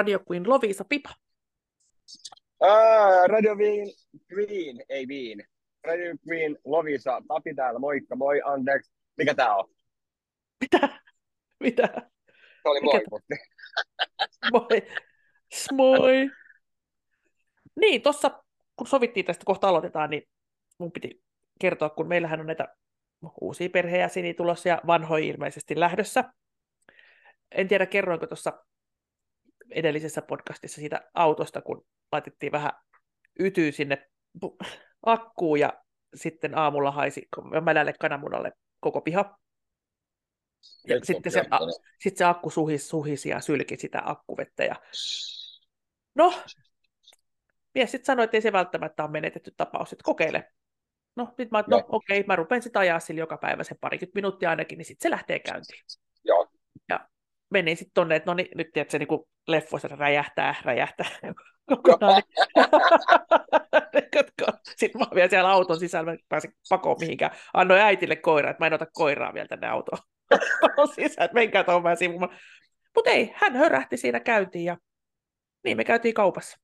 Radio Queen Lovisa Pipa. Aa, Radio Queen, Queen, ei Viin. Radio Queen, Lovisa, Papi täällä, moikka, moi, anteeksi. Mikä tää on? Mitä? Mitä? Se oli moi, mutta Moi. Moi. Niin, tuossa kun sovittiin tästä kohta aloitetaan, niin mun piti kertoa, kun meillähän on näitä uusia perheenjäseniä tulossa ja vanhoja ilmeisesti lähdössä. En tiedä, kerroinko tuossa edellisessä podcastissa siitä autosta, kun laitettiin vähän ytyä sinne akkuun ja sitten aamulla haisi mälälle kananmunalle koko piha. Ja Nyt sitten se, a, sitten se akku suhisi, suhisi ja sylki sitä akkuvettä. Ja... No, mies sitten sanoi, että ei se välttämättä ole menetetty tapaus, että kokeile. No, sitten mä no Joo. okei, mä rupean sitten ajaa sillä joka päivä sen parikymmentä minuuttia ainakin, niin sitten se lähtee käyntiin. Joo. Menin sitten tonne, että no niin, nyt tiedät, se niin leffoissa räjähtää, räjähtää kokonaan. sitten mä vielä siellä auton sisällä, mä pääsin pakoon mihinkään. Annoin äitille koira, että mä en ota koiraa vielä tänne autoon. sisään, että menkää tuohon vähän sivumaan. Mutta ei, hän hörähti siinä käyntiin ja niin me käytiin kaupassa.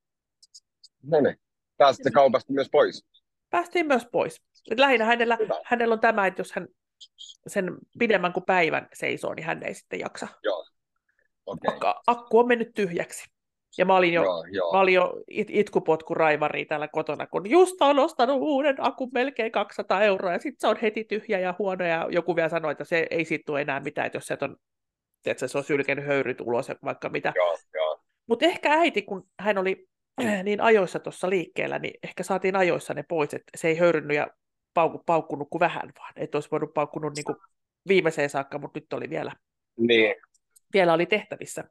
No niin. Pääsitte kaupasta myös pois. Päästiin myös pois. Et lähinnä hänellä, Hyvä. hänellä on tämä, että jos hän sen pidemmän kuin päivän seisoo, niin hän ei sitten jaksa. Okei. Akku, akku on mennyt tyhjäksi. Ja mä olin jo, Joo, joo. mä olin jo it, itkupotku raivari täällä kotona, kun just on ostanut uuden akun melkein 200 euroa, ja sitten se on heti tyhjä ja huono, ja joku vielä sanoi, että se ei siitä tule enää mitään, että jos se on, että se on sylkenyt höyryt ulos ja vaikka mitä. Joo, joo. Mutta ehkä äiti, kun hän oli niin ajoissa tuossa liikkeellä, niin ehkä saatiin ajoissa ne pois, että se ei höyrynyt ja paukku, paukkunut kuin vähän vaan. Että olisi voinut paukkunut niin kuin viimeiseen saakka, mutta nyt oli vielä, Niin. Vielä oli tehtävissä.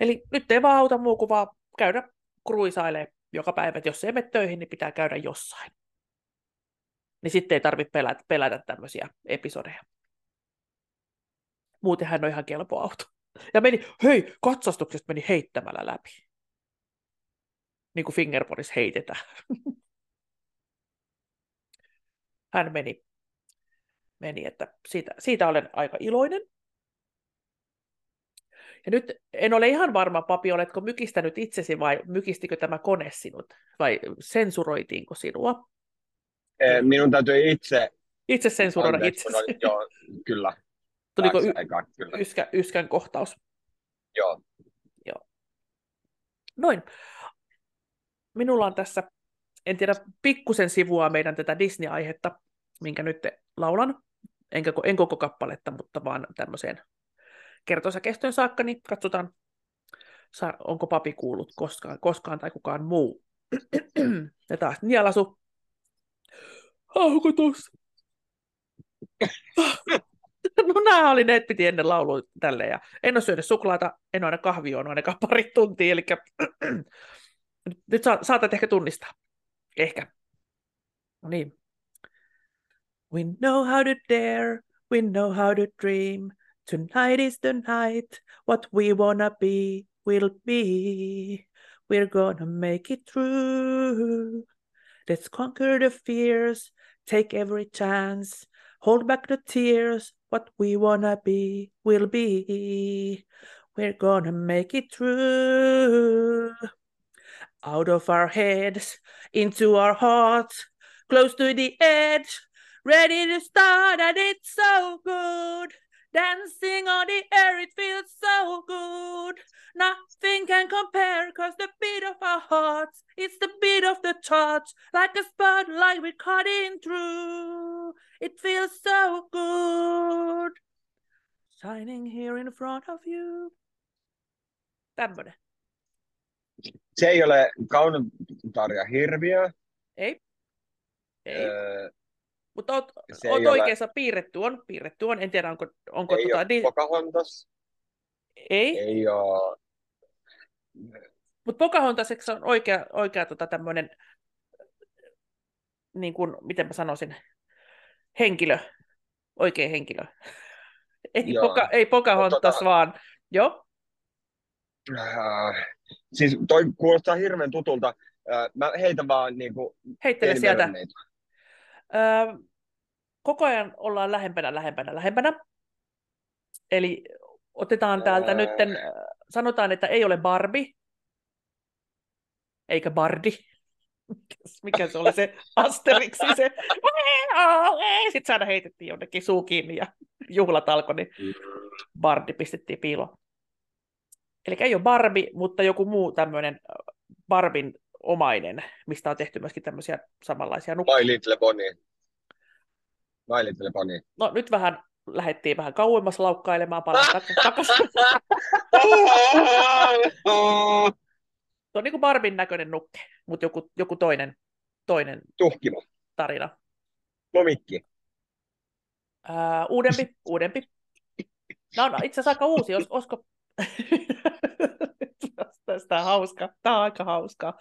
Eli nyt ei vaan auta muu kuin vaan käydä kruisailemaan joka päivä, että jos ei mene töihin, niin pitää käydä jossain. Niin sitten ei tarvitse pelätä, pelätä tämmöisiä episodeja. Muuten hän on ihan kelpo auto. Ja meni, hei, katsastuksesta meni heittämällä läpi. Niin kuin Fingerboardissa heitetään. Hän meni, meni että siitä, siitä olen aika iloinen. Ja nyt en ole ihan varma, Papi, oletko mykistänyt itsesi vai mykistikö tämä kone sinut? Vai sensuroitiinko sinua? Eh, Minun täytyy itse... Itse sensuroida anteeksi, kun itsesi. oli- Joo, kyllä. Tuliko y- Taakse aikaa, kyllä. yskä, yskän kohtaus? Joo. Noin. Minulla on tässä, en tiedä, pikkusen sivua meidän tätä Disney-aihetta, minkä nyt laulan. Enkä, en koko kappaletta, mutta vaan tämmöiseen kertoisa kestoon saakka, niin katsotaan, onko papi kuullut koskaan, koskaan tai kukaan muu. ja taas nielasu. Haukotus. no nämä oli ne, että piti ennen laulua tälleen. Ja en ole syönyt suklaata, en ole aina kahvia juonut ainakaan pari tuntia, eli nyt, nyt sa- saatat ehkä tunnistaa. Ehkä. No niin. We know how to dare, we know how to dream. Tonight is the night, what we wanna be will be. We're gonna make it through. Let's conquer the fears, take every chance. Hold back the tears, what we wanna be will be. We're gonna make it through. Out of our heads, into our hearts, close to the edge, ready to start, and it's so good. Dancing on the air, it feels so good. Nothing can compare, cause the beat of our hearts, it's the beat of the charts, like a spotlight we're cutting through. It feels so good. Shining here in front of you. Tämmönen. Se ei ole kaunotarja hirviö. Ei. Ei. Öö, Mutta oot, se oot ei ole- oikeassa, piirretty on, piirretty on. En tiedä, onko, onko ei tota, ole di- Pocahontas. ei, Ei ole... mutta Pocahontaseksi on oikea, oikea tota, tämmöinen, niin kuin, miten mä sanoisin, henkilö, oikea henkilö. Ei, Joo. poka, ei Pocahontas, Tota- vaan, joo, Äh, siis toi kuulostaa hirveän tutulta. Äh, mä heitän vaan niinku heittele sieltä. peliverneitä. Öö, koko ajan ollaan lähempänä, lähempänä, lähempänä. Eli otetaan täältä Öö. nytten sanotaan, että ei ole Barbie, eikä Bardi. Mikä se oli se Asteriksi, se sitten saada heitettiin jonnekin suu kiinni ja juhlat alkoi, niin Bardi pistettiin piiloon. Eli ei ole Barbie, mutta joku muu tämmöinen Barbin omainen, mistä on tehty myöskin tämmöisiä samanlaisia nukkeja. My Little Pony. My Little Pony. No nyt vähän lähdettiin vähän kauemmas laukkailemaan, palata takaisin. Se on niin kuin Barbin näköinen nukke, mutta joku, joku toinen, toinen Tuhkimo. tarina. Lomikki. Ää, uudempi, uudempi. No, no itse asiassa aika uusi, os, olisiko... Tästä on hauska. Tämä on aika hauskaa.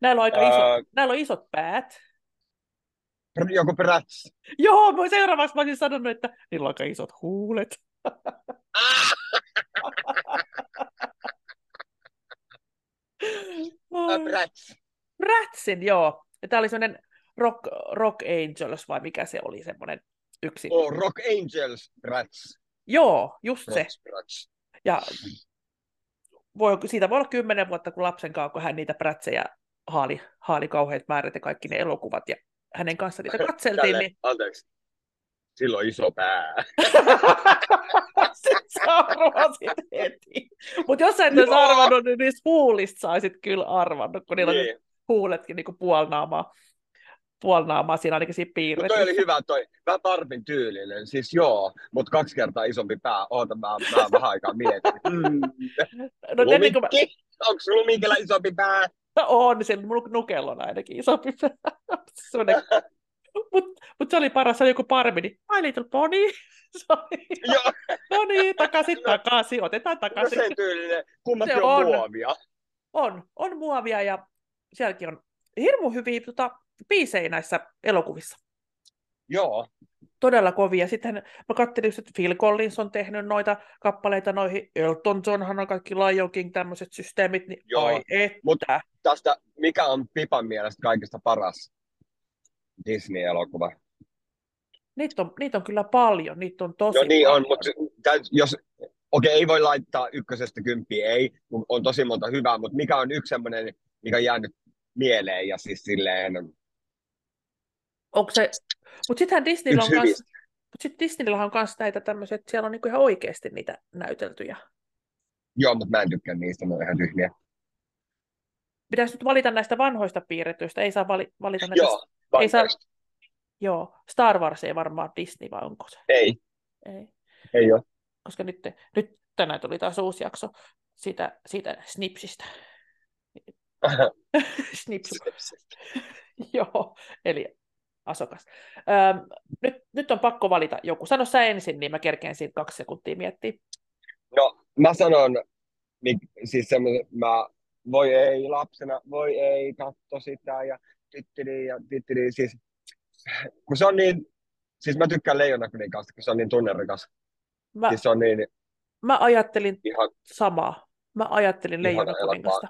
Näillä on aika iso, Ää, näillä on isot päät. Joku Bratz. Joo, mä seuraavaksi mä olisin sanonut, että niillä on aika isot huulet. Ää, Bratz. Ratsin, joo. Tämä oli semmoinen rock, rock Angels, vai mikä se oli, semmoinen yksi. Oh, Rock Angels Bratz. Joo, just se. Rock Bratz. Ja voi, siitä voi olla kymmenen vuotta, kun lapsen kanssa, kun hän niitä prätsejä haali, haali kauheat määrät ja kaikki ne elokuvat, ja hänen kanssa niitä katseltiin, Tälle, niin anteeksi. Silloin iso pää. Sitten sä arvasit heti. Mutta jos sä et olisi arvannut, niin niistä huulista saisit kyllä arvannut, kun niillä on Niin. huuletkin niin puolnaamaa, puolnaamaa siinä ainakin siinä piirretty. toi oli hyvä toi. Vähän Barbin tyylinen. Siis joo, mutta kaksi kertaa isompi pää. Oota, mä, mä vähän aikaa mietin. Mm. No, kuin mä, Lumikki? Onko Lumikilla isompi pää? on, sillä mun nukella on ainakin isompi Mutta mut se oli paras, se oli joku parmi, niin My Little Pony. No niin, takaisin, takaisin, otetaan no takaisin. sen tyylinen. Kummatkin Se on, on. muovia. On, on muovia ja sielläkin on hirmu hyviä tota, biisejä näissä elokuvissa. Joo, Todella kovia. Sitten mä katselin, että Phil Collins on tehnyt noita kappaleita noihin. Elton Johnhan on kaikki Lion King tämmöiset systeemit, niin Joo, ai että. mut- tästä, mikä on Pipan mielestä kaikista paras Disney-elokuva? Niitä on, niitä on kyllä paljon, niitä on tosi No niin paljon. on, mutta jos, okei, ei voi laittaa ykkösestä kymppiä, ei, on tosi monta hyvää, mutta mikä on yksi semmoinen, mikä on jäänyt mieleen ja siis silleen, Onko se... Mutta sittenhän Disneyllä on, kans, hyvistä. mut sit Disneyllä on kans näitä tämmöisiä, että siellä on niinku ihan oikeasti niitä näyteltyjä. Joo, mutta mä en tykkää niistä, ne on ihan tyhmiä. Pitäisi nyt valita näistä vanhoista piirretyistä, ei saa vali, valita näitä... Joo, ei saa-. Joo, Star Wars ei varmaan Disney, vai onko se? Ei, Ei. ei ole. Koska nyt, nyt tänään tuli taas uusi jakso siitä, siitä Snipsistä. Snipsu. Joo, eli Asokas. Öm, nyt, nyt on pakko valita joku. Sano sä ensin, niin mä kerkeen siitä kaksi sekuntia miettiä. No, mä sanon, mik- siis semmoisen, mä, voi ei lapsena, voi ei, katso sitä ja tittili ja tittili, siis kun se on niin, siis mä tykkään Leijonakuninkaasta, kun se on niin tunnerikas. Mä, Siis se on niin mä ajattelin ihan, samaa. Mä ajattelin Ihana Leijona kuningasta.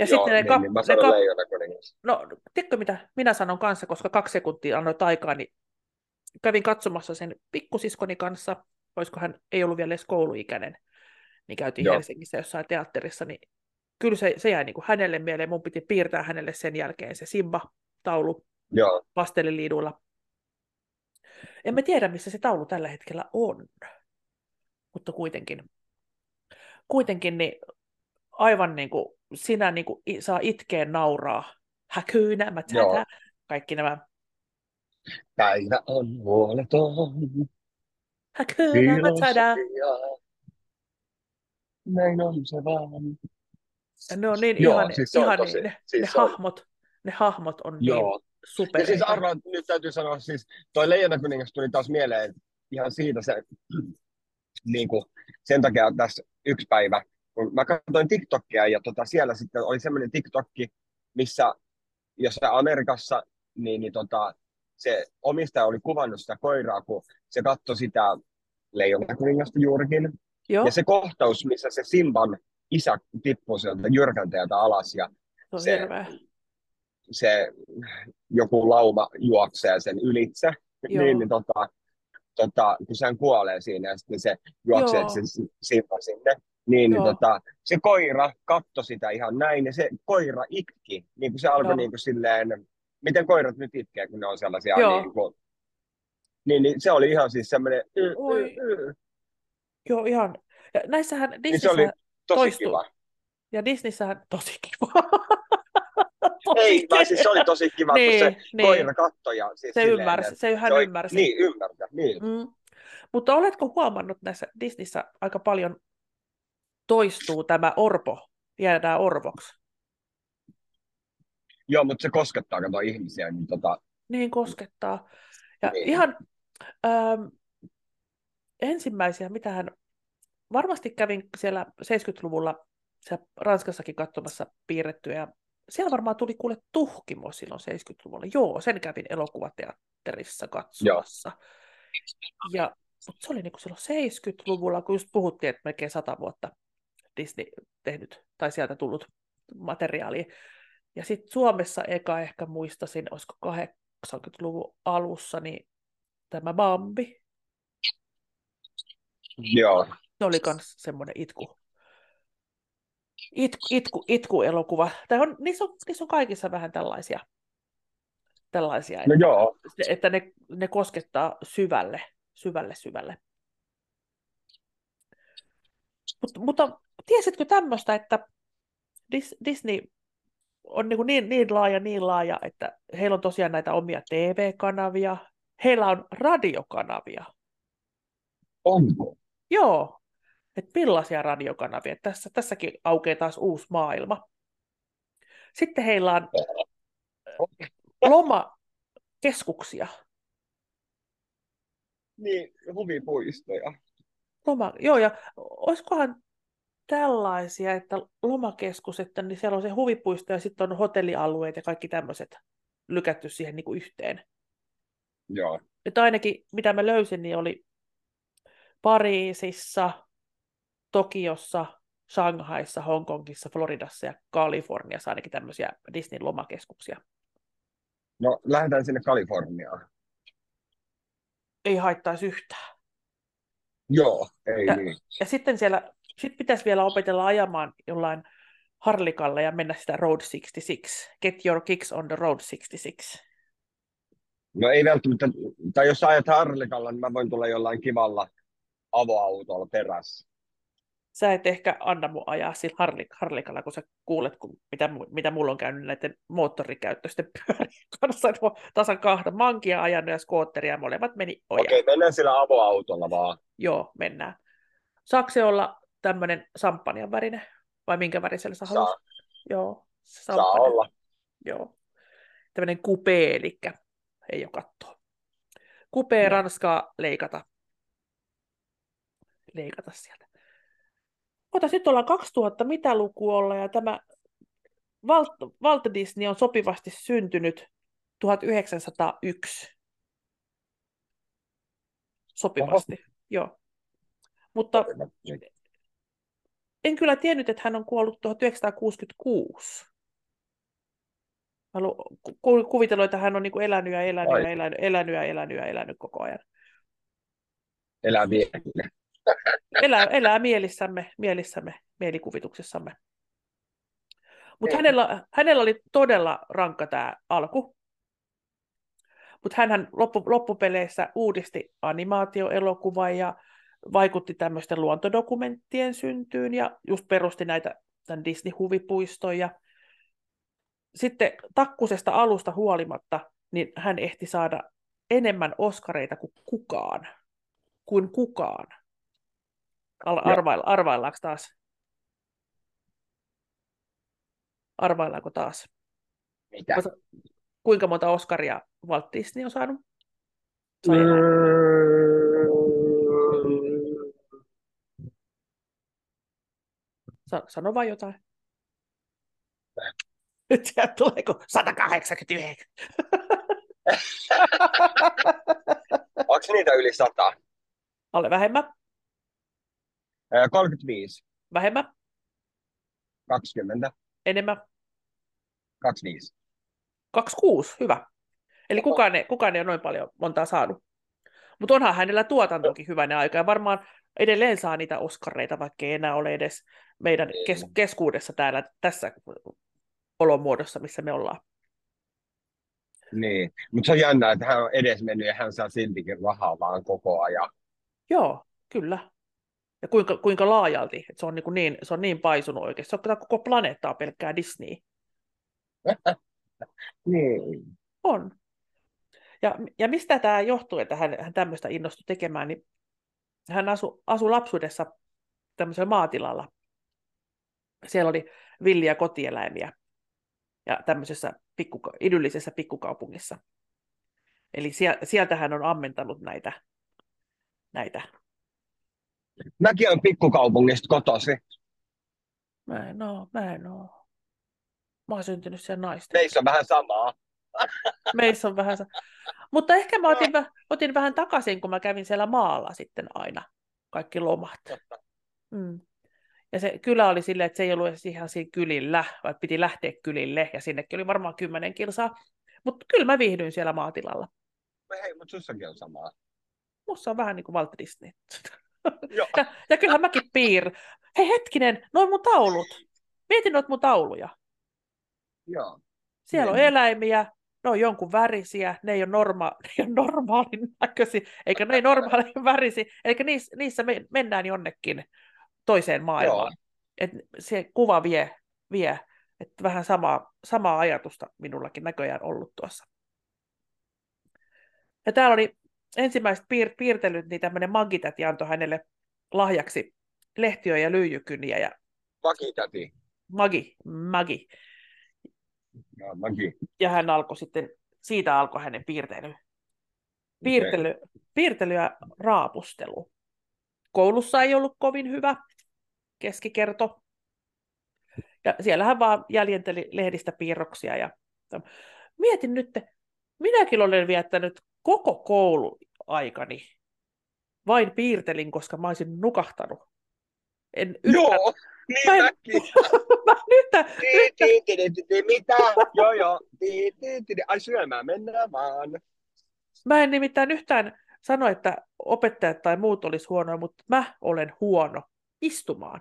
Ja joo, sitten ne, niin, kap, niin mä ne sanon kap, Leijonakuningas. no, tiedätkö mitä minä sanon kanssa, koska kaksi sekuntia annoit aikaa, niin kävin katsomassa sen pikkusiskoni kanssa, olisiko hän ei ollut vielä edes kouluikäinen, niin käytiin Joo. Helsingissä jossain teatterissa, niin kyllä se, se jäi niin kuin hänelle mieleen, mun piti piirtää hänelle sen jälkeen se Simba-taulu Joo, pasteliliiduilla. En mä tiedä, missä se taulu tällä hetkellä on, mutta kuitenkin, kuitenkin niin aivan niin kuin sinä niin kuin saa itkeä nauraa. Häkyynä, mä Joo. tätä. Kaikki nämä päivä on huoleton, häkyynä, mä tätä. Näin on se vaan. Ne on niin Joo, ihania, siis ihania. tosi- ne, siis ne on- hahmot, ne hahmot on niin Joo. super. Ja siis arvaa, nyt täytyy sanoa, siis toi Leijonakuningas tuli taas mieleen ihan siitä se, niin kuin, sen takia tässä yksi päivä, kun mä katsoin TikTokia ja tota, siellä sitten oli semmoinen TikTokki, missä jossain Amerikassa, niin, niin tota, se omistaja oli kuvannut sitä koiraa, kun se katsoi sitä Leijonakuningasta juurikin. Joo, Ja se kohtaus, missä se Simban isä tippuu sieltä jyrkänteeltä alas ja se on se- hirveä. se joku lauma juoksee sen ylitse, Joo. niin, niin tota, tota, kun sehän kuolee siinä ja sitten se juoksee Joo. sen si- Simba sinne. Niin, niin tota, se koira katsoi sitä ihan näin, ja se koira itki. Niin kuin se alkoi Joo. niin kuin silleen, miten koirat nyt itkee, kun ne on sellaisia Joo. niin kuin, niin, niin se oli ihan siis semmoinen, y, Oi. y. Joo, ihan. Ja näissähän Niin se oli Disneyssä tosi toistuu. kiva. Ja Disneyssähän tosi kiva. Ei, vaan siis se oli tosi kiva, kun se Niin, niin. koira katsoi. Ja siis Se silleen, ymmärsi, se hän oli- ymmärsi. Niin, ymmärtä. Niin. Mm. Mutta oletko huomannut näissä Disneyssä aika paljon toistuu tämä orpo, jäädään orvoksi. Joo, mutta se koskettaa kato ihmisiä, niin tota, Niin koskettaa. Ja Niin. ihan ähm, ensimmäisiä, mitä hän varmasti kävin siellä 70-luvulla siellä Ranskassakin katsomassa piirrettyä, ja siellä varmaan tuli kuule tuhkimo silloin 70-luvulla. Joo, sen kävin elokuvateatterissa katsomassa. Ja, mutta se oli niin kuin silloin 70-luvulla, kun just puhuttiin, että melkein 100 vuotta Disney tehnyt, tai sieltä tullut materiaalia. Ja sitten Suomessa eka ehkä muistasin, olisiko 80-luvun alussa, niin tämä Bambi, joo. se oli myös semmoinen itku. Itku, itku, itku-elokuva. Tai on, niissä, on, niissä on kaikissa vähän tällaisia, tällaisia No että, joo. että ne, ne koskettaa syvälle, syvälle, syvälle. Mut, mutta tiesitkö tämmöistä, että Dis, Disney on niin, niin, niin laaja, niin laaja, että heillä on tosiaan näitä omia TV-kanavia, heillä on radiokanavia. Onko? Joo, että millaisia radiokanavia. Tässä, tässäkin aukeaa taas uusi maailma. Sitten heillä on lomakeskuksia. Niin, huvipuistoja. Loma, joo, ja olisikohan tällaisia, että lomakeskus, että niin siellä on se huvipuisto ja sitten on hotellialueet ja kaikki tämmöiset lykätty siihen niin kuin yhteen. Joo. Että ainakin mitä mä löysin, niin oli Pariisissa, Tokiossa, Shanghaissa, Hongkongissa, Floridassa ja Kaliforniassa ainakin tämmöisiä Disneyn lomakeskuksia. No, lähdetään sinne Kaliforniaan. Ei haittaisi yhtään. Joo, ei Ja- niin. Ja sitten siellä sit pitäisi vielä opetella ajamaan jollain harlikalla ja mennä sitä Road 66. Get your kicks on the Road 66. No ei välttämättä, tai jos ajat Harlikalla, niin mä voin tulla jollain kivalla avoautolla perässä. Sä et ehkä anna mun ajaa sillä harlik- harlikalla, kun sä kuulet, kun, mitä, mitä mulla on käynyt näiden moottorikäyttöisten pyörien kanssa. Että tasan kahta mankia ajanut ja skootteria, molemmat meni ojaan. Okei, mennään sillä avoautolla vaan. Joo, mennään. Saako se olla tämmöinen samppanjan värinen? Vai minkä värisellä sä Saa, haluat? Joo, se saa olla. Joo. Tämmöinen kupee, eli ei ole kattoa. Kupee Joo. ranskaa leikata. Leikata sieltä. Ota, nyt ollaan 2000, mitä luku olla, ja tämä Walt, Walt Disney on sopivasti syntynyt 1901. Sopivasti, joo. Mutta en kyllä tiennyt, että hän on kuollut 1966. Mä ku- kuvitellut, että hän on niin kuin elänyt ja elänyt Ai. ja elänyt, elänyt ja elänyt ja elänyt koko ajan. Elää vielä. Elää, elää mielissämme, mielissämme, mielikuvituksessamme. Mutta hänellä, hänellä oli todella rankka tämä alku. Mutta hän loppu, loppupeleissä uudisti animaatioelokuvan ja vaikutti tämmöisten luontodokumenttien syntyyn ja just perusti näitä tämän Disney-huvipuiston. Ja sitten takkusesta alusta huolimatta, niin hän ehti saada enemmän oskareita kuin kukaan. Kuin kukaan. Arvailla, arvaillaanko taas? Arvaillaanko taas? Mitä? Osa- Kuinka monta Oscaria Walt Disney on saanut? Sai Mm. enää. Sa- Sano vaan jotain. Nyt sieltä tuleeko 189? Onko niitä yli sata? Alle vähemmän, Ää, 35, vähemmän, 20, enemmän. 25. 26, hyvä. Eli kukaan ei, kukaan ei ole noin paljon montaa saanut. Mutta onhan hänellä tuotantokin hyvänä aika. Ja varmaan edelleen saa niitä oskareita, vaikka ei enää ole edes meidän kes- keskuudessa täällä tässä olomuodossa, missä me ollaan. Niin, mutta se on jännä, että hän on edes mennyt ja hän saa siltikin rahaa vaan koko ajan. Joo, kyllä. Ja kuinka, kuinka laajalti, että se on niin, niin, se on niin paisunut oikeasti. Se on koko planeettaa pelkkää Disney. niin. On. Ja, ja mistä tämä johtuu, että hän, hän tämmöistä innostui tekemään, niin hän asui, asui lapsuudessa tämmöisellä maatilalla. Siellä oli villiä kotieläimiä ja tämmöisessä pikku, idyllisessä pikkukaupungissa. Eli sieltä hän on ammentanut näitä. näitä. Mäkin olen pikkukaupungista kotosi. Mä en oo, mä en oo. Mä oon syntynyt siellä naista. Meissä on vähän samaa. Meissä on vähän. Mutta ehkä mä otin, otin vähän takaisin, kun mä kävin siellä maalla sitten aina. Kaikki lomat. Mm. Ja se kylä oli silleen, että se ei ollut ihan siinä kylillä, vaan piti lähteä kylille, ja sinnekin oli varmaan kymmenen kilsaa. Mutta kyllä mä viihdyin siellä maatilalla. No hei, mutta sussakin on samaa. Mussa on vähän niin kuin Walt Disney. ja, ja kyllähän mäkin piir. Hei hetkinen, noin mun taulut. Mietin noita mun tauluja. Joo. Siellä niin. on eläimiä, ne on jonkun värisiä, ne ei ole, norma- ne ei ole normaalin näköisiä, eikä ne ei normaalin värisiä, eli niissä, niissä me, mennään jonnekin toiseen maailmaan. Et se kuva vie, vie. että vähän samaa, samaa ajatusta minullakin näköjään ollut tuossa. Ja täällä oli ensimmäiset piir- piirtelyt, niin tämmöinen magitäti antoi hänelle lahjaksi lehtiö- ja lyijykyniä. Ja... Magitäti. Magi, magi. Ja, magi. Ja hän alkoi sitten, siitä alkoi hänen piirtely. Piirtely, okay. piirtely ja raapustelu. Koulussa ei ollut kovin hyvä keskikerto. Ja siellä hän vaan jäljenteli lehdistä piirroksia. Ja... Mietin nyt, minäkin olen viettänyt koko kouluaikani vain piirtelin, koska mä olisin nukahtanut. En yhtään... Joo, niin mä en... mäkin. mä nyt, Mitä? Joo, joo. Ai syömään, mennään vaan. Mä en nimittäin yhtään sano, että opettajat tai muut olisi huonoja, mutta mä olen huono istumaan.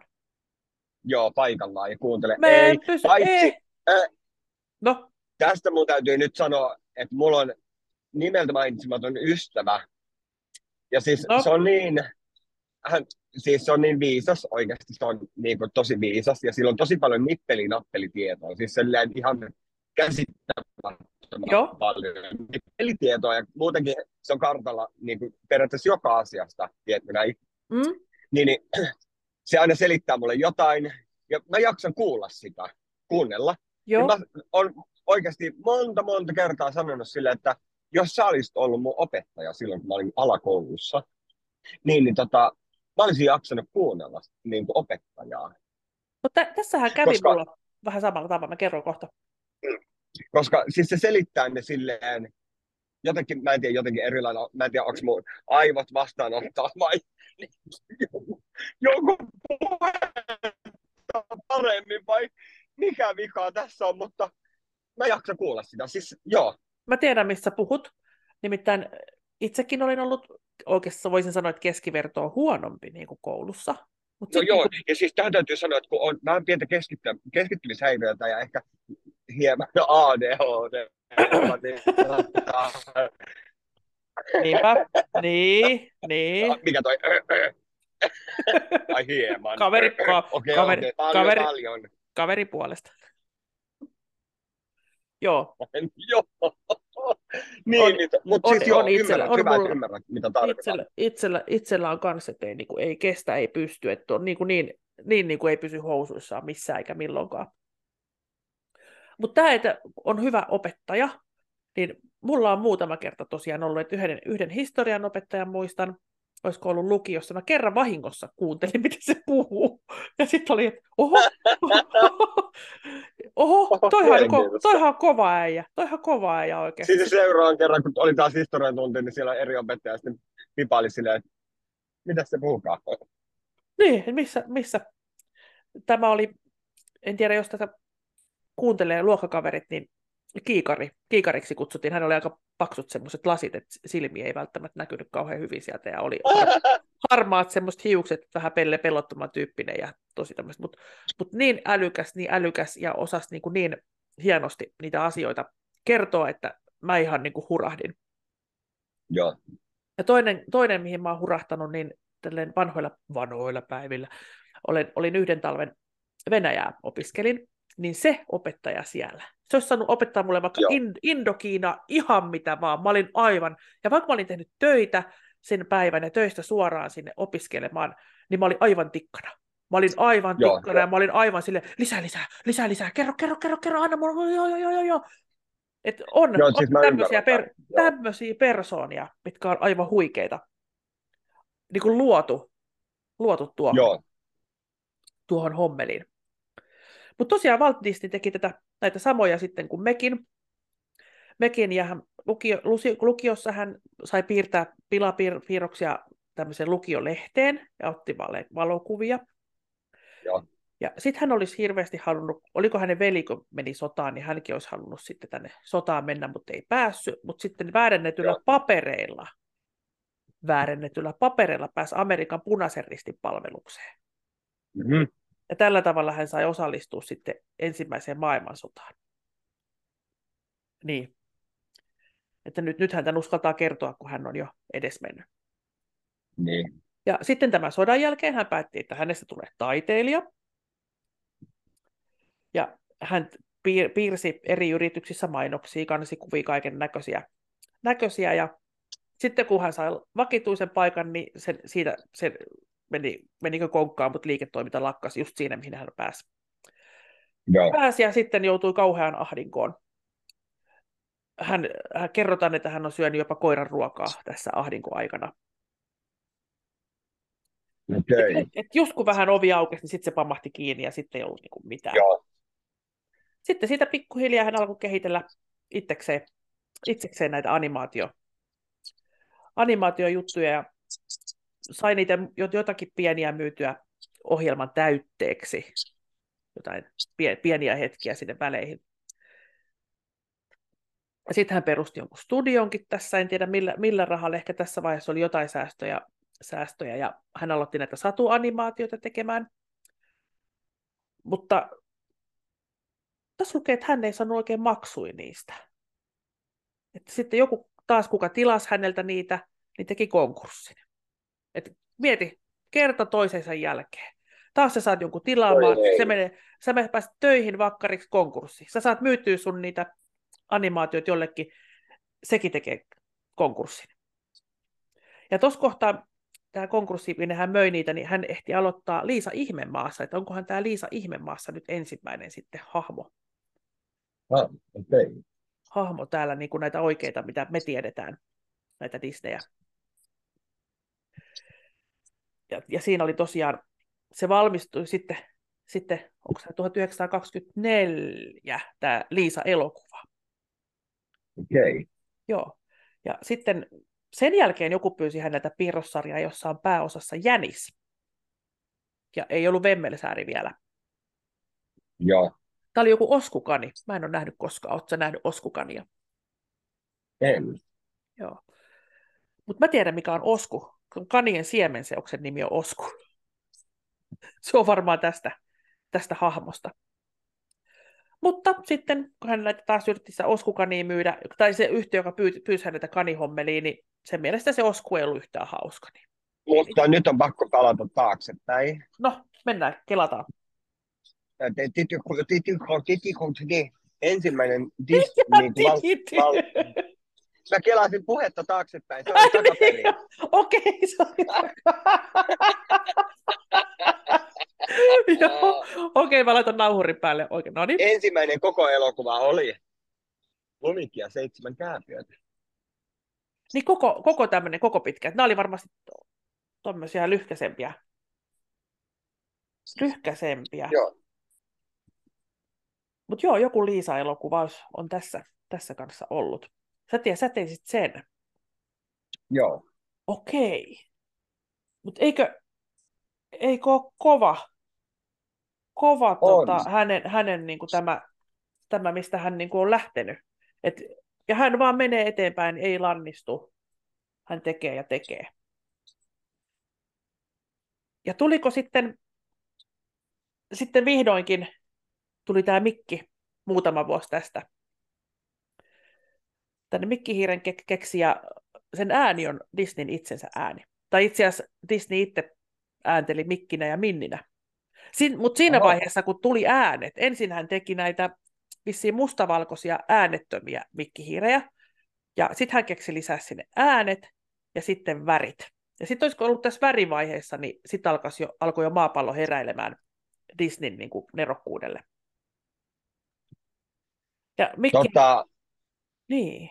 Joo, paikallaan ja kuuntele. Mä ei, pysy, paitsi, ei. Äh, no. Tästä mun täytyy nyt sanoa, että mulla on nimeltä mainitsematon ystävä. Ja siis no. se on niin, hän, siis se on niin viisas, oikeasti se on niin kuin tosi viisas, ja sillä on tosi paljon nippeli-nappelitietoa, siis se ihan käsittämättömän Joo. paljon nippelitietoa, ja muutenkin se on kartalla niin kuin periaatteessa joka asiasta, tiedätkö näin? Mm. Niin, niin, se aina selittää mulle jotain, ja mä jaksan kuulla sitä, kuunnella. Joo. Ja mä on oikeasti monta monta kertaa sanonut sille, että jos sä olisit ollut mun opettaja silloin, kun mä olin alakoulussa, niin, niin tota, mä olisin jaksanut kuunnella niin kuin opettajaa. Mutta tässähän kävi Koska... mulla vähän samalla tavalla, mä kerron kohta. Koska siis se selittää ne silleen, jotenkin, mä en tiedä, jotenkin erilailla, mä en tiedä, onko mun aivot vastaanottaa vai joku paremmin vai mikä vika tässä on, mutta mä jaksan kuulla sitä. Siis joo, Mä tiedän, missä puhut. Nimittäin itsekin olin ollut, oikeastaan voisin sanoa, että keskiverto on huonompi niin kuin koulussa. Mut no joo, kun... ja siis tähän täytyy sanoa, että kun on vähän pientä keskitty- keskittymishäiriötä ja ehkä hieman ADHD. Niin- Niinpä, niin, niin. Mikä toi? Ai hieman. Kaveri, ka- okay, kaveri, okay, paljon, kaveri, paljon. kaveri puolesta. Joo. joo. niin, on, niin, mutta siis joo, itsellä, ymmärrät, on hyvä, mulla, ymmärrät, mitä tarkoittaa. Itsellä, itsellä, itsellä on kanssa, että ei, niin kuin, ei kestä, ei pysty, että on niin, kuin niin, niin, niin kuin ei pysy housuissaan missään eikä milloinkaan. Mutta tämä, että on hyvä opettaja, niin mulla on muutama kerta tosiaan ollut, että yhden, yhden historian opettajan muistan, olisiko ollut lukiossa, mä kerran vahingossa kuuntelin, miten se puhuu. Ja sitten oli, että oho, oho, toihan, ko, toihan on kova äijä, toihan kova äijä oikeasti. Sitten seuraavan kerran, kun oli taas historian tunti, niin siellä eri opettaja sitten pipaili silleen, että mitä se puhukaan. Niin, missä, missä tämä oli, en tiedä, jos tätä kuuntelee luokkakaverit, niin kiikari. Kiikariksi kutsuttiin. Hän oli aika paksut semmoiset lasit, että silmiä ei välttämättä näkynyt kauhean hyvin sieltä. Ja oli harmaat semmoiset hiukset, vähän pelle pelottoman tyyppinen ja tosi tämmöistä. Mutta mut niin älykäs, niin älykäs ja osasi niin, kuin niin hienosti niitä asioita kertoa, että mä ihan niin kuin hurahdin. Joo. Ja toinen, toinen, mihin mä oon hurahtanut, niin vanhoilla, vanhoilla päivillä, olen, olin yhden talven Venäjää opiskelin, niin se opettaja siellä, se olisi saanut opettaa mulle vaikka in, Indokiina ihan mitä vaan. Mä olin aivan, ja vaikka mä olin tehnyt töitä sen päivän ja töistä suoraan sinne opiskelemaan, niin mä olin aivan tikkana. Mä olin aivan joo, tikkana jo. ja mä olin aivan sille lisää, lisää, lisää, lisää, kerro, kerro, kerro, kerro, anna mulle, joo, joo, joo, joo, joo. Et on, joo, siis on tämmöisiä, per, tämmöisiä persoonia, mitkä on aivan huikeita. Niin kuin luotu, luotu tuohon, joo. tuohon hommeliin. Mutta tosiaan Walt Disney teki tätä, näitä samoja sitten kuin mekin. Mekin ja hän, lukio, lukiossa hän sai piirtää pilapiirroksia tämmöiseen lukiolehteen ja otti valokuvia. Joo. Ja sitten hän olisi hirveästi halunnut, oliko hänen veli, kun meni sotaan, niin hänkin olisi halunnut sitten tänne sotaan mennä, mutta ei päässyt. Mutta sitten väärennetyllä Joo. papereilla, väärennetyllä papereilla pääsi Amerikan punaisen ristin palvelukseen. Mm-hmm. Ja tällä tavalla hän sai osallistua sitten ensimmäiseen maailmansotaan. Niin. Että nyt, nyt hän tämän uskaltaa kertoa, kun hän on jo edesmennyt. Niin. Ja sitten tämän sodan jälkeen hän päätti, että hänestä tulee taiteilija. Ja hän piirsi eri yrityksissä mainoksia, kansikuvia, kaiken näköisiä, näköisiä. Ja sitten kun hän sai vakituisen paikan, niin sen, siitä se meni, menikö konkkaan, mutta liiketoiminta lakkasi just siinä, mihin hän pääsi. Joo. Pääsi ja sitten joutui kauhean ahdinkoon. Hän, hän kerrotaan, että hän on syönyt jopa koiran ruokaa tässä ahdinkoaikana. Okay. Et, et just kun vähän ovi aukesi, niin sitten se pamahti kiinni ja sitten ei ollut niinku mitään. Joo. Sitten siitä pikkuhiljaa hän alkoi kehitellä itsekseen, itsekseen näitä animaatio, animaatiojuttuja ja sai niitä jotakin pieniä myytyä ohjelman täytteeksi, jotain pieniä hetkiä sinne väleihin. Sitten hän perusti jonkun studionkin tässä, en tiedä millä, millä rahalla, ehkä tässä vaiheessa oli jotain säästöjä, säästöjä ja hän aloitti näitä satuanimaatioita tekemään. Mutta tässä lukee, että hän ei saanut oikein maksui niistä. Että sitten joku taas, kuka tilasi häneltä niitä, niin teki konkurssin. Et mieti, kerta toisensa jälkeen. Taas sä saat jonkun tilaamaan, se menee, sä pääset töihin vakkariksi konkurssi. Sä saat myytyä sun niitä animaatiot jollekin, sekin tekee konkurssin. Ja tuossa kohtaa tämä konkurssi, minne hän möi niitä, niin hän ehti aloittaa Liisa Ihmemaassa, että onkohan tämä Liisa Ihmemaassa nyt ensimmäinen sitten hahmo. Ah, okay. Hahmo täällä, niin kuin näitä oikeita, mitä me tiedetään, näitä Disneyä ja, ja siinä oli tosiaan, se valmistui sitten, sitten onko se 1924 tämä Liisa-elokuva. Okei. Okay. Joo. Ja sitten sen jälkeen joku pyysi häneltä piirrossarjaa, jossa on pääosassa Jänis. Ja ei ollut Vemmelsääri vielä. Joo. Tämä oli joku oskukani. Mä en ole nähnyt koskaan. Oletko nähnyt oskukania? En. Joo. Mutta mä tiedän, mikä on osku kanien siemenseoksen nimi on Osku. Se on varmaan tästä, tästä hahmosta. Mutta sitten, kun hän näitä taas yritti sitä oskukania myydä, tai se yhtiö, joka pyy, pyysi häneltä kanihommeliin, niin sen mielestä se osku ei ollut yhtään hauska. Niin. Mutta nyt on pakko palata taaksepäin. No, mennään, kelataan. Ensimmäinen dis, niin val, val, Mä kelasin puhetta taaksepäin, se on takaperin. Okei, Joo, okei, mä laitan nauhurin päälle. Oikein, no niin. Ensimmäinen koko elokuva oli Lumikia seitsemän kääpiötä. Niin koko, koko tämmöinen, koko pitkä. Nämä oli varmasti tuommoisia lyhkäsempiä. Lyhkäsempiä. Joo. Mutta joo, joku Liisa-elokuva on tässä, tässä kanssa ollut. Sä, tiedät, sä teisit sen. Joo. Okei. Mutta eikö, eikö ole kova, kova tota, hänen, hänen niin kuin tämä tämä, mistä hän niin kuin on lähtenyt. Et, ja hän vaan menee eteenpäin, ei lannistu. Hän tekee ja tekee. Ja tuliko sitten, sitten vihdoinkin, tuli tämä Mikki muutama vuosi tästä. Tänne Mikki-hiiren ke- keksi ja sen ääni on Disneyn itsensä ääni. Tai itse asiassa Disney itse äänteli Mikkinä ja Minninä. Sin, Mutta siinä Oho. vaiheessa, kun tuli äänet, ensin hän teki näitä vissiin mustavalkoisia äänettömiä mikkihiirejä, ja sitten hän keksi lisää sinne äänet ja sitten värit. Ja sitten olisiko ollut tässä värivaiheessa, niin sitten jo, alkoi jo maapallo heräilemään Disneyn niin kuin nerokkuudelle. Ja Mikki... Tota, niin.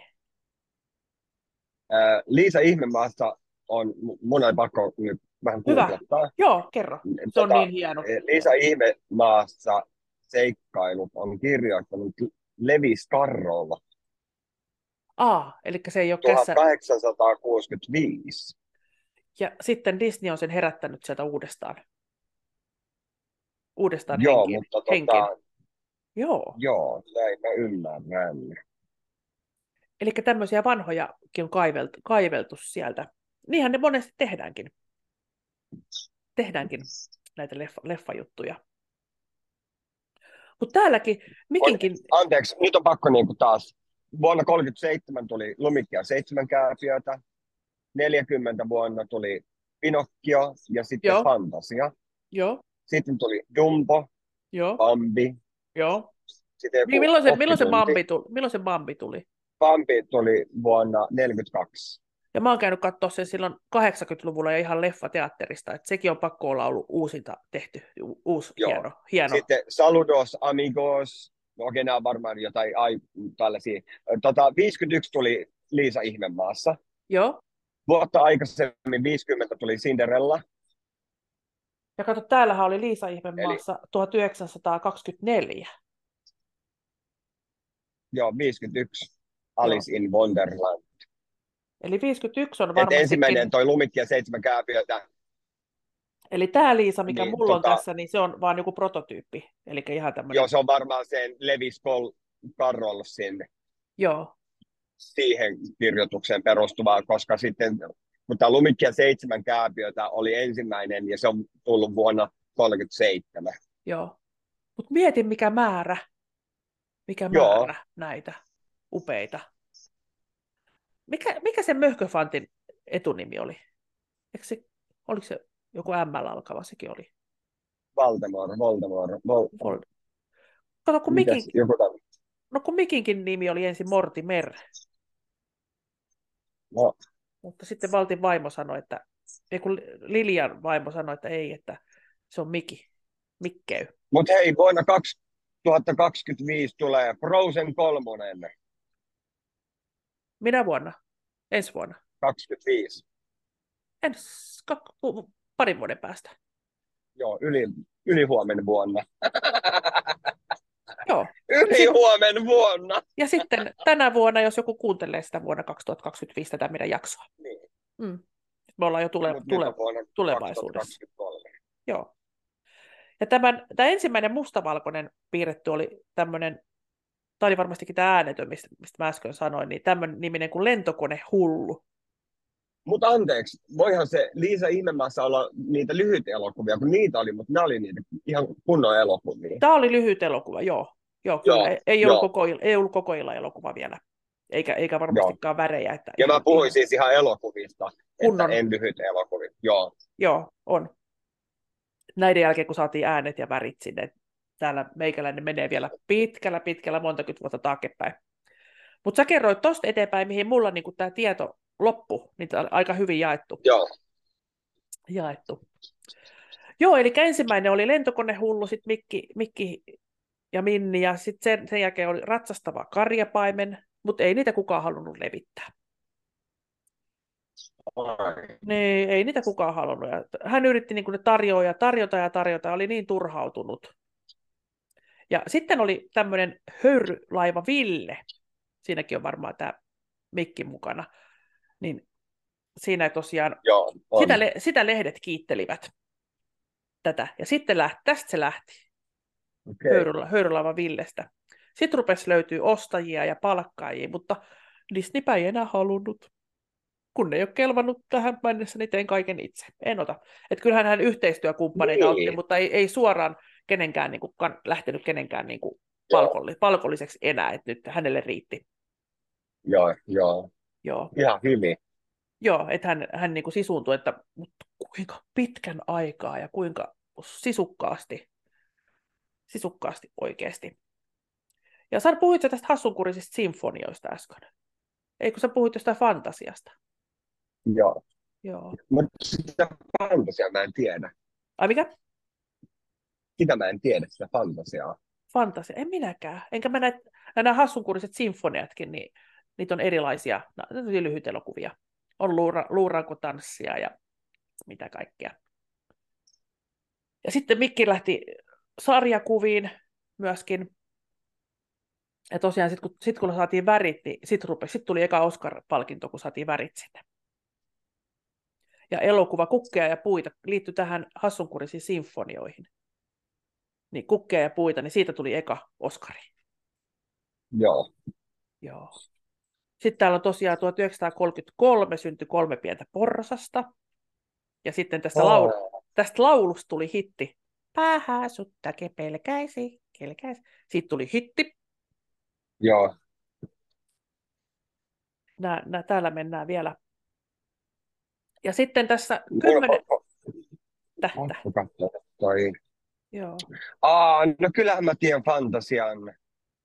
Liisa Ihmemaassa on, mun ei pakko nyt vähän Hyvä. Joo, kerro. Se tota, on niin hieno. Liisa Ihmemaassa seikkailut on kirjoittanut Levi Scarrolla. Ah, eli se ei ole 1865. Kässä... Ja sitten Disney on sen herättänyt sieltä uudestaan. Uudestaan Joo, henkin. mutta tota. Joo. Joo, näin mä ymmärrän. Eli tämmöisiä vanhojakin on kaiveltu, kaiveltu sieltä. Niinhän ne monesti tehdäänkin. Tehdäänkin näitä leffa, leffajuttuja. Mutta täälläkin Mikinkin... Anteeksi, nyt on pakko niinku taas. Vuonna 1937 tuli Lumikkia seitsemän kääpiötä. 40 vuonna tuli Pinokkio ja sitten Joo. Fantasia. Joo. Sitten tuli Dumbo, Joo. Bambi. Joo. Sitten niin, milloin, se, milloin, se Bambi tuli? milloin se Bambi tuli? Bambi tuli vuonna 1942. Ja mä oon käynyt katsoa sen silloin 80-luvulla ja ihan leffateatterista, että sekin on pakko olla ollut uusinta tehty, uusi, Joo. hieno, hieno. Sitten Saludos Amigos, no okei, nämä on varmaan jotain ai, tällaisia. Tota, 51 tuli Liisa Ihmemaassa. Joo. Vuotta aikaisemmin 50 tuli Cinderella. Ja kato, täällähän oli Liisa Ihmemaassa Eli... 1924. Joo, 51. Alice in Wonderland. Eli 51 on varmasti... ensimmäinen toi lumikki ja seitsemän kääpiötä. Eli tämä Liisa, mikä niin, mulla tota... on tässä, niin se on vaan joku prototyyppi. Eli ihan tämmöinen... Joo, se on varmaan sen Levis Carrollsin Joo. siihen kirjoitukseen perustuvaa, koska sitten mutta lumikki ja seitsemän kääpiötä oli ensimmäinen ja se on tullut vuonna 1937. Joo. Mutta mietin, mikä määrä, mikä Joo. määrä näitä upeita mikä, mikä se Möhköfantin etunimi oli? Eikö se, oliko se joku M alkava, sekin oli? Voldemort. Vol... Vold... Kato, kun Mikin... joku no kun Mikinkin nimi oli ensin Mortimer. No. Mutta sitten Valtin vaimo sanoi, että, ei kun Lilian vaimo sanoi, että ei, että se on Miki, Mikkey. Mutta hei, vuonna 2025 tulee Frozen kolmonen. Minä vuonna? Ensi vuonna? 25. Ens, kak, parin vuoden päästä. Joo, yli, yli huomenna vuonna. Joo. Yli huomenna vuonna. Ja sitten tänä vuonna, jos joku kuuntelee sitä vuonna 2025 tätä meidän jaksoa. Niin. Mm. Me ollaan jo tule, tule, tulevaisuudessa. Joo. Ja tämän, tämä ensimmäinen mustavalkoinen piirretty oli tämmöinen tämä oli varmastikin tämä äänetön, mistä, mistä mä äsken sanoin, niin tämmöinen niminen kuin lentokone hullu. Mutta anteeksi, voihan se Liisa Ihmemaassa olla niitä lyhyitä elokuvia, kun niitä oli, mutta nämä oli niitä ihan kunnon elokuvia. Tämä oli lyhyt elokuva, joo. Joo, kyllä. Joo, ei, ei, joo. Ollut koko, ei ollut koko illan elokuva vielä. Eikä, eikä varmastikaan joo. värejä. Että ja mä puhuin ihan... siis ihan elokuvista, kunnon... että en lyhyt elokuvia. Joo. Joo, on. Näiden jälkeen, kun saatiin äänet ja värit sinne, täällä meikäläinen menee vielä pitkällä, pitkällä, monta vuotta taaksepäin. Mutta sä kerroit tuosta eteenpäin, mihin mulla niinku tämä tieto loppu, niin on aika hyvin jaettu. Joo. Jaettu. Joo, eli ensimmäinen oli lentokonehullu, sitten Mikki, Mikki ja Minni, ja sitten sen, sen jälkeen oli ratsastava karjapaimen, mutta ei niitä kukaan halunnut levittää. Niin, ei niitä kukaan halunnut. Hän yritti niin ne tarjoa ja tarjota ja tarjota, oli niin turhautunut. Ja sitten oli tämmöinen höyrylaiva Ville, siinäkin on varmaan tämä Mikki mukana, niin siinä tosiaan, Joo, sitä, le- sitä lehdet kiittelivät tätä, ja sitten lähti, tästä se lähti, okay. höyrylaiva Villestä. Sitten rupesi löytyy ostajia ja palkkaajia, mutta Disneypä ei enää halunnut. Kun ne ei ole kelvannut tähän mennessä, niin teen kaiken itse. En ota. Että kyllähän hän yhteistyökumppaneita Niin. otti, mutta ei, ei suoraan kenenkään niin kuin, kan, lähtenyt kenenkään niin kuin, palkolli, palkolliseksi enää, että nyt hänelle riitti. Joo, joo. Joo, Ihan hyvin. Joo että hän, hän niin kuin sisuuntui, että mutta kuinka pitkän aikaa ja kuinka sisukkaasti, sisukkaasti oikeasti. Ja sä puhuit sä tästä hassunkurisista sinfonioista äsken. Eikö sä puhuit jostain fantasiasta? Joo. Joo. Mutta sitä fantasiaa mä en tiedä. Ai mikä? Sitä mä en tiedä, sitä fantasiaa. Fantasia. En minäkään. Enkä mä näitä, nämä hassunkuriset sinfoniatkin, niin niitä on erilaisia, no, ne on luura, luurankotanssia ja mitä kaikkea. Ja sitten Mikki lähti sarjakuviin myöskin. Ja tosiaan sitten kun, sit kun saatiin värit, niin sitten sit tuli eka Oscar-palkinto, kun saatiin värit sinne. Ja elokuva Kukkeja ja puita liittyi tähän hassunkurisiin sinfonioihin. Niin Kukkeja ja puita, niin siitä tuli eka Oscari. Joo. Joo. Sitten täällä on tosiaan 1933 syntyi kolme pientä porrasasta. Ja sitten tästä, Oh. laulu, tästä laulusta tuli hitti. Päähäsutta pelkäisi, kelkäisi. Siitä tuli hitti. Joo. Nää, nää, täällä mennään vielä. Ja sitten tässä kymmenen... Tähtä. Toi. Joo. Aa, no kyllähän mä tiedän Fantasian.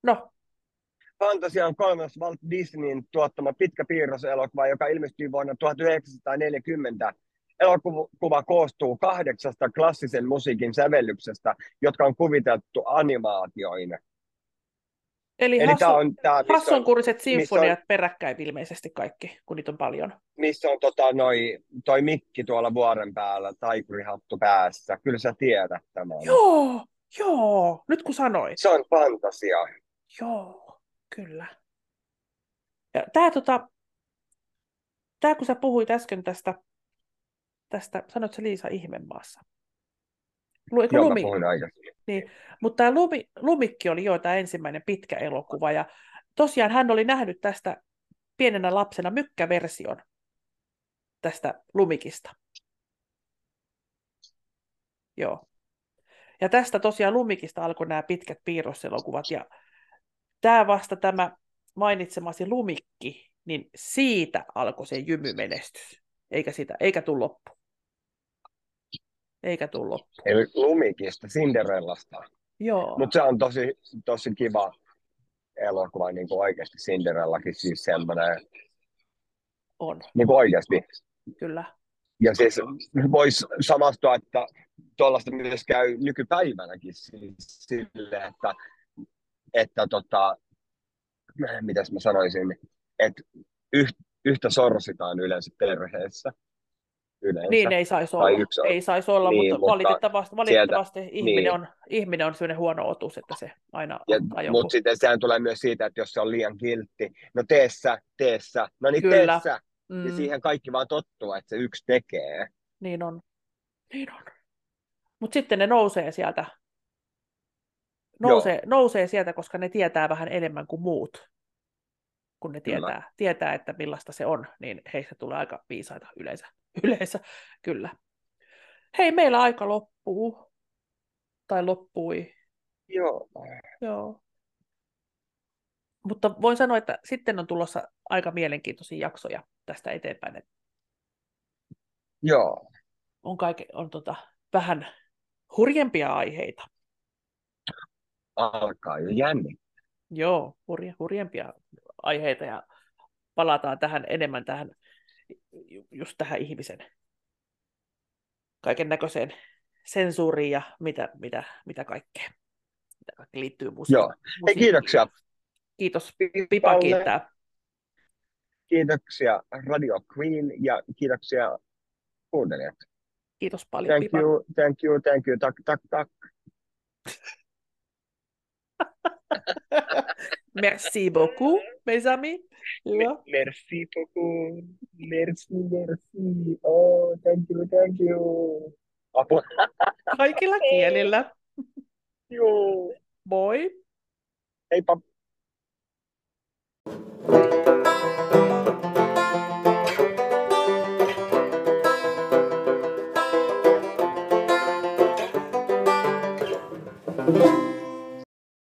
No, Fantasia on kolmas Walt Disneyn tuottama pitkä piirroselokuva, joka ilmestyi vuonna 1940. Elokuva koostuu kahdeksasta klassisen musiikin sävellyksestä, jotka on kuviteltu animaatioina. Eli, Eli hassu, on missä on, hassunkuriset missä on- sinfoniat peräkkäin ilmeisesti kaikki, kun niitä on paljon. missä on tota, noi, toi mikki tuolla vuoren päällä, taikurihattu päässä. Kyllä sä tiedät tämän. Joo, joo, nyt kun sanoit. Se on fantasia. Joo, kyllä. Ja tämä, tota, tää, kun sä puhuit äsken tästä, tästä sanoit sä Liisa Ihmemaassa? Eikö Joo, lumi, aikaisemmin. mutta tämä lumi, Lumikki oli jo tämä ensimmäinen pitkä elokuva, ja tosiaan hän oli nähnyt tästä pienenä lapsena mykkäversion tästä Lumikista. Joo. Ja tästä tosiaan Lumikista alkoi nämä pitkät piirroselokuvat, ja tämä vasta tämä mainitsemasi Lumikki, niin siitä alkoi se jymymenestys, eikä, sitä, eikä tullut loppu. Eikä tullut loppu. Eli Lumikista, Cinderellasta. Joo, Mutta se on tosi, tosi kiva elokuva, niin kuin oikeasti Cinderellakin siis semmoinen, on, niin kuin oikeasti. kyllä. Ja siis voisi samastua, että tuollaista myös käy nykypäivänäkin siis sille, että, että tota, mitäs mä sanoisin, että yht, yhtä sorsitaan yleensä perheessä. Yleensä. Niin ei saisi olla, yksi on- ei saisi olla niin, mutta mutta valitettavasti, valitettavasti ihminen, niin. on, ihminen on sellainen huono otus, että se aina Ja, ottaa jonkun. mutta sitten sehän tulee myös siitä, että jos se on liian kiltti, no teessä, teessä, no niin Kyllä. teessä, Mm, ja siihen kaikki vaan tottuu, että se yksi tekee. niin on. Niin on. Mutta sitten ne nousee sieltä. Nousee, nousee sieltä, koska ne tietää vähän enemmän kuin muut. Kun ne Kyllä. tietää, tietää, että millaista se on, niin heistä tulee aika viisaita yleensä. Yleensä, kyllä. Hei, meillä aika loppuu. Tai loppui. Joo. Joo. Mutta voin sanoa, että sitten on tulossa aika mielenkiintoisia jaksoja tästä eteenpäin. Et Joo. on kaike, on tota, vähän hurjempia aiheita. Alkaa jo jännittää. Joo, hurje, hurjempia aiheita ja palataan tähän enemmän tähän, just tähän ihmisen kaiken näköiseen sensuuriin ja mitä, mitä, mitä kaikkea. Mitä kaikkea liittyy musiikkiin. Joo. Hei, kiitoksia. Kiitos. Pipa kiittää. Kiitoksia Radio Queen ja kiitoksia kuuntelijat. Kiitos paljon. Thank Pipa. you, thank you, thank you, tak, tak, tak. Merci beaucoup, mes amis. Merci beaucoup. Merci, merci. Oh, thank you, thank you. Apua. Kaikilla kielillä. Joo. Moi. Heippa!